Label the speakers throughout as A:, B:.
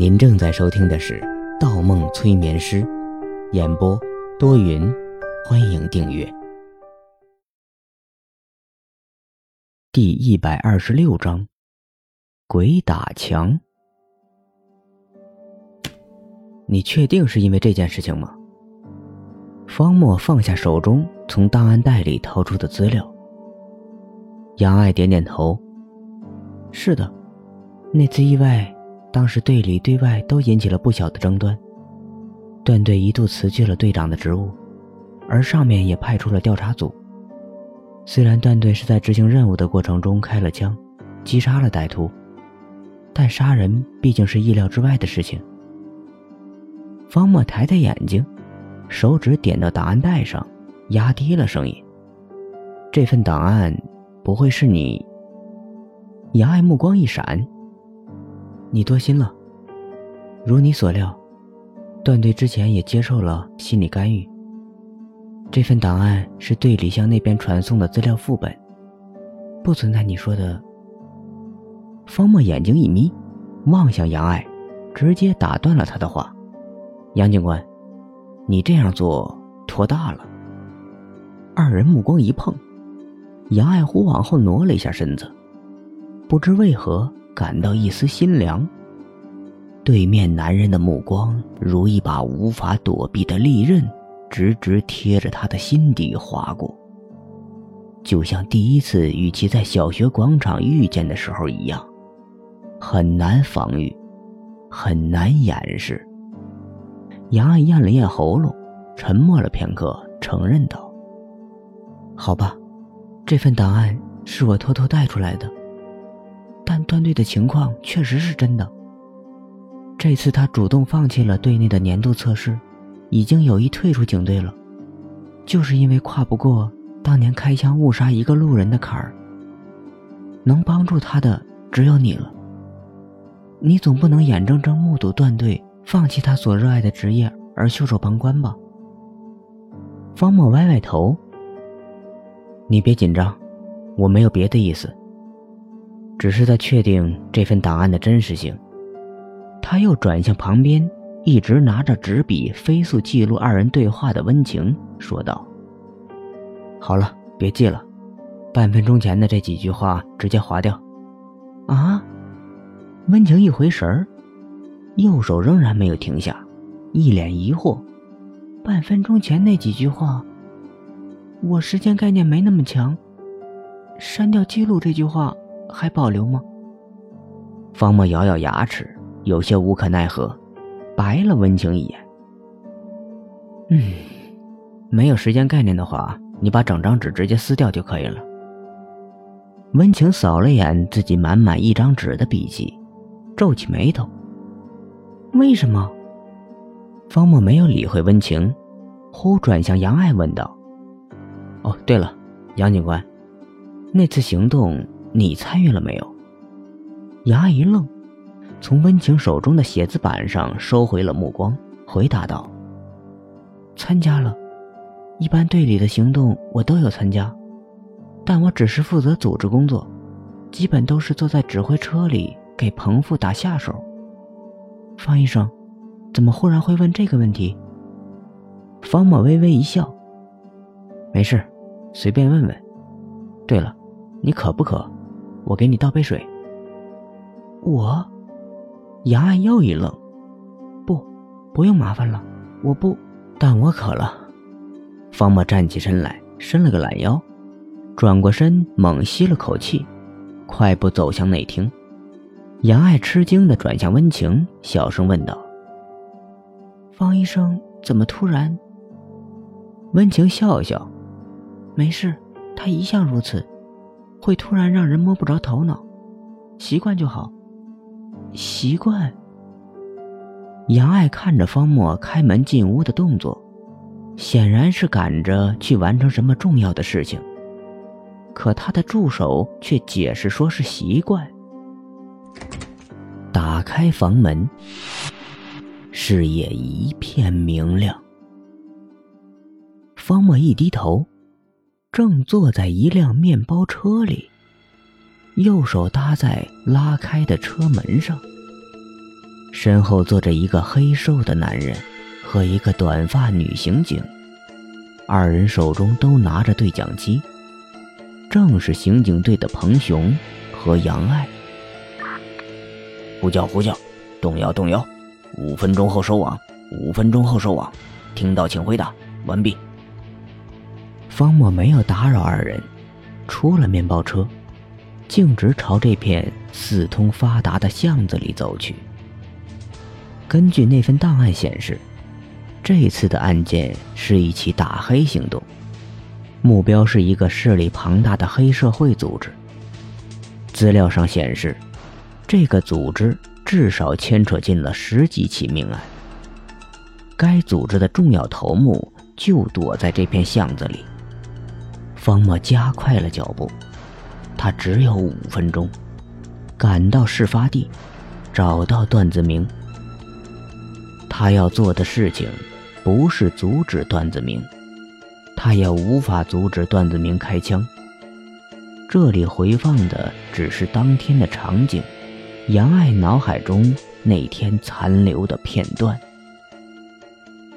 A: 您正在收听的是《盗梦催眠师》，演播多云，欢迎订阅。第一百二十六章，鬼打墙。你确定是因为这件事情吗？方墨放下手中从档案袋里掏出的资料。杨爱点点头。是的，那次意外，当时队里对外都引起了不小的争端。段队一度辞去了队长的职务，而上面也派出了调查组。虽然段队是在执行任务的过程中开了枪，击杀了歹徒，但杀人毕竟是意料之外的事情。方墨抬抬眼睛，手指点到档案袋上，压低了声音：“这份档案不会是你？”杨爱目光一闪：“你多心了。如你所料，段队之前也接受了心理干预。这份档案是队里向那边传送的资料副本，不存在你说的。”方墨眼睛一眯，望向杨爱，直接打断了他的话。杨警官，你这样做拖大了。二人目光一碰，杨爱忽往后挪了一下身子，不知为何感到一丝心凉。对面男人的目光如一把无法躲避的利刃，直直贴着他的心底划过，就像第一次与其在小学广场遇见的时候一样，很难防御，很难掩饰。杨爱咽了咽喉咙，沉默了片刻，承认道：“好吧，这份档案是我偷偷带出来的。但段队的情况确实是真的。这次他主动放弃了队内的年度测试，已经有意退出警队了，就是因为跨不过当年开枪误杀一个路人的坎儿。能帮助他的只有你了。你总不能眼睁睁目睹段队……”放弃他所热爱的职业而袖手旁观吧。方某歪歪头。你别紧张，我没有别的意思，只是在确定这份档案的真实性。他又转向旁边一直拿着纸笔飞速记录二人对话的温情，说道：“好了，别记了，半分钟前的这几句话直接划掉。”啊！温情一回神儿。右手仍然没有停下，一脸疑惑。半分钟前那几句话，我时间概念没那么强，删掉记录这句话还保留吗？方墨咬咬牙齿，有些无可奈何，白了温情一眼。嗯，没有时间概念的话，你把整张纸直接撕掉就可以了。温情扫了眼自己满满一张纸的笔记，皱起眉头。为什么？方墨没有理会温情，忽转向杨爱问道：“哦，对了，杨警官，那次行动你参与了没有？”牙一愣，从温情手中的写字板上收回了目光，回答道：“参加了，一般队里的行动我都有参加，但我只是负责组织工作，基本都是坐在指挥车里给彭副打下手。”方医生，怎么忽然会问这个问题？方墨微微一笑，没事，随便问问。对了，你渴不渴？我给你倒杯水。我，杨爱又一愣，不，不用麻烦了，我不，但我渴了。方墨站起身来，伸了个懒腰，转过身，猛吸了口气，快步走向内厅。杨爱吃惊的转向温情，小声问道：“方医生怎么突然？”温情笑笑：“没事，他一向如此，会突然让人摸不着头脑，习惯就好。”习惯。杨爱看着方墨开门进屋的动作，显然是赶着去完成什么重要的事情，可他的助手却解释说是习惯。打开房门，视野一片明亮。方墨一低头，正坐在一辆面包车里，右手搭在拉开的车门上，身后坐着一个黑瘦的男人和一个短发女刑警，二人手中都拿着对讲机，正是刑警队的彭雄和杨爱。
B: 呼叫呼叫，动摇动摇，五分钟后收网，五分钟后收网，听到请回答，完毕。
A: 方墨没有打扰二人，出了面包车，径直朝这片四通发达的巷子里走去。根据那份档案显示，这次的案件是一起打黑行动，目标是一个势力庞大的黑社会组织。资料上显示，这个组织至少牵扯进了十几起命案。该组织的重要头目就躲在这片巷子里。方墨加快了脚步，他只有五分钟，赶到事发地，找到段子明。他要做的事情，不是阻止段子明，他也无法阻止段子明开枪。这里回放的只是当天的场景，杨爱脑海中那天残留的片段。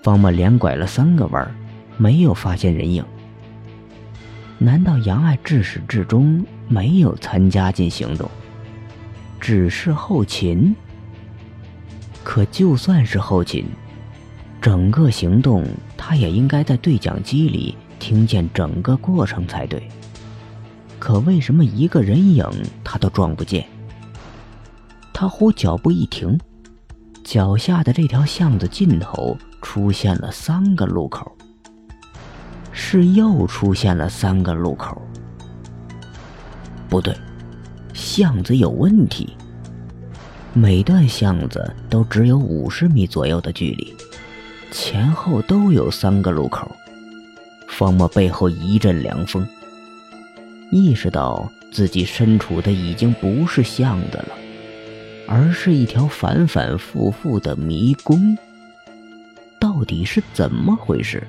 A: 方墨连拐了三个弯，没有发现人影。难道杨爱至始至终没有参加进行动，只是后勤？可就算是后勤，整个行动他也应该在对讲机里听见整个过程才对。可为什么一个人影他都撞不见？他忽脚步一停，脚下的这条巷子尽头出现了三个路口。是又出现了三个路口。不对，巷子有问题。每段巷子都只有五十米左右的距离，前后都有三个路口。方墨背后一阵凉风，意识到自己身处的已经不是巷子了，而是一条反反复复的迷宫。到底是怎么回事？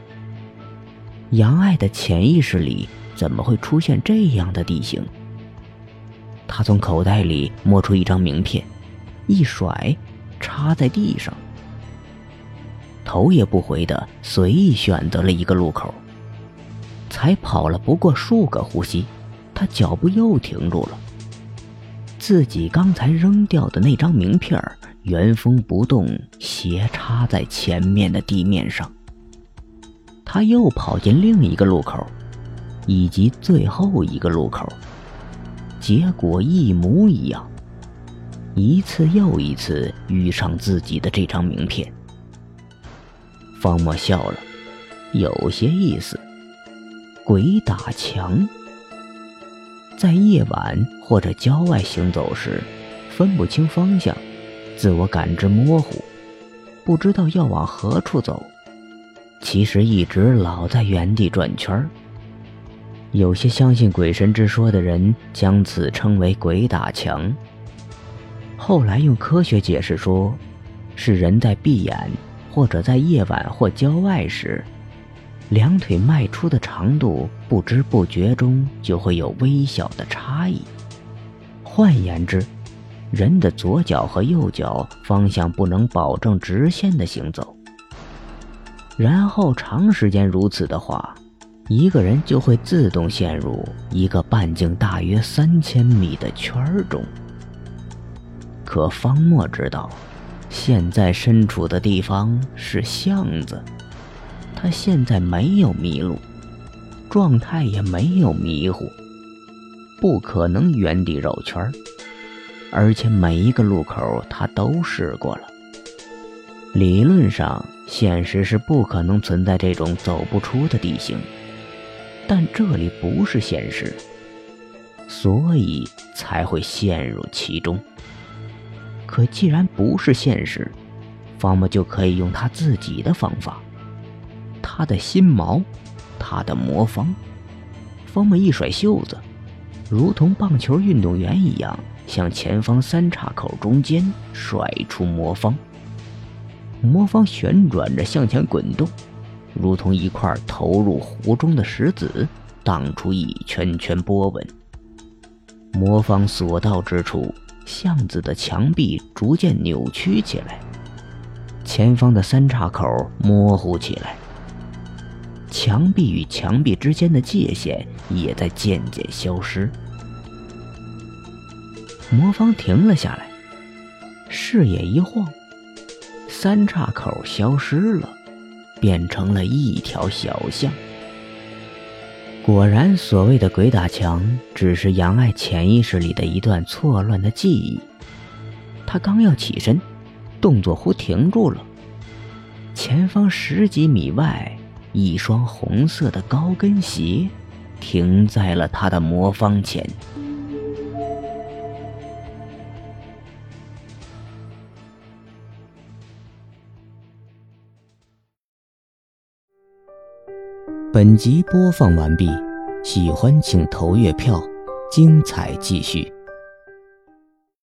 A: 杨爱的潜意识里怎么会出现这样的地形？他从口袋里摸出一张名片，一甩，插在地上，头也不回的随意选择了一个路口。才跑了不过数个呼吸，他脚步又停住了。自己刚才扔掉的那张名片原封不动斜插在前面的地面上。他又跑进另一个路口，以及最后一个路口，结果一模一样，一次又一次遇上自己的这张名片。方墨笑了，有些意思。鬼打墙，在夜晚或者郊外行走时，分不清方向，自我感知模糊，不知道要往何处走。其实一直老在原地转圈。有些相信鬼神之说的人将此称为“鬼打墙”。后来用科学解释说，是人在闭眼或者在夜晚或郊外时，两腿迈出的长度不知不觉中就会有微小的差异。换言之，人的左脚和右脚方向不能保证直线的行走。然后长时间如此的话，一个人就会自动陷入一个半径大约三千米的圈中。可方墨知道，现在身处的地方是巷子，他现在没有迷路，状态也没有迷糊，不可能原地绕圈而且每一个路口他都试过了。理论上，现实是不可能存在这种走不出的地形，但这里不是现实，所以才会陷入其中。可既然不是现实，方木就可以用他自己的方法，他的心锚，他的魔方。方木一甩袖子，如同棒球运动员一样，向前方三岔口中间甩出魔方。魔方旋转着向前滚动，如同一块投入湖中的石子，荡出一圈圈波纹。魔方所到之处，巷子的墙壁逐渐扭曲起来，前方的三岔口模糊起来，墙壁与墙壁之间的界限也在渐渐消失。魔方停了下来，视野一晃，三岔口消失了，变成了一条小巷。果然，所谓的鬼打墙，只是杨爱潜意识里的一段错乱的记忆。他刚要起身，动作忽停住了。前方十几米外，一双红色的高跟鞋停在了他的魔方前。本集播放完毕，喜欢请投月票，精彩继续。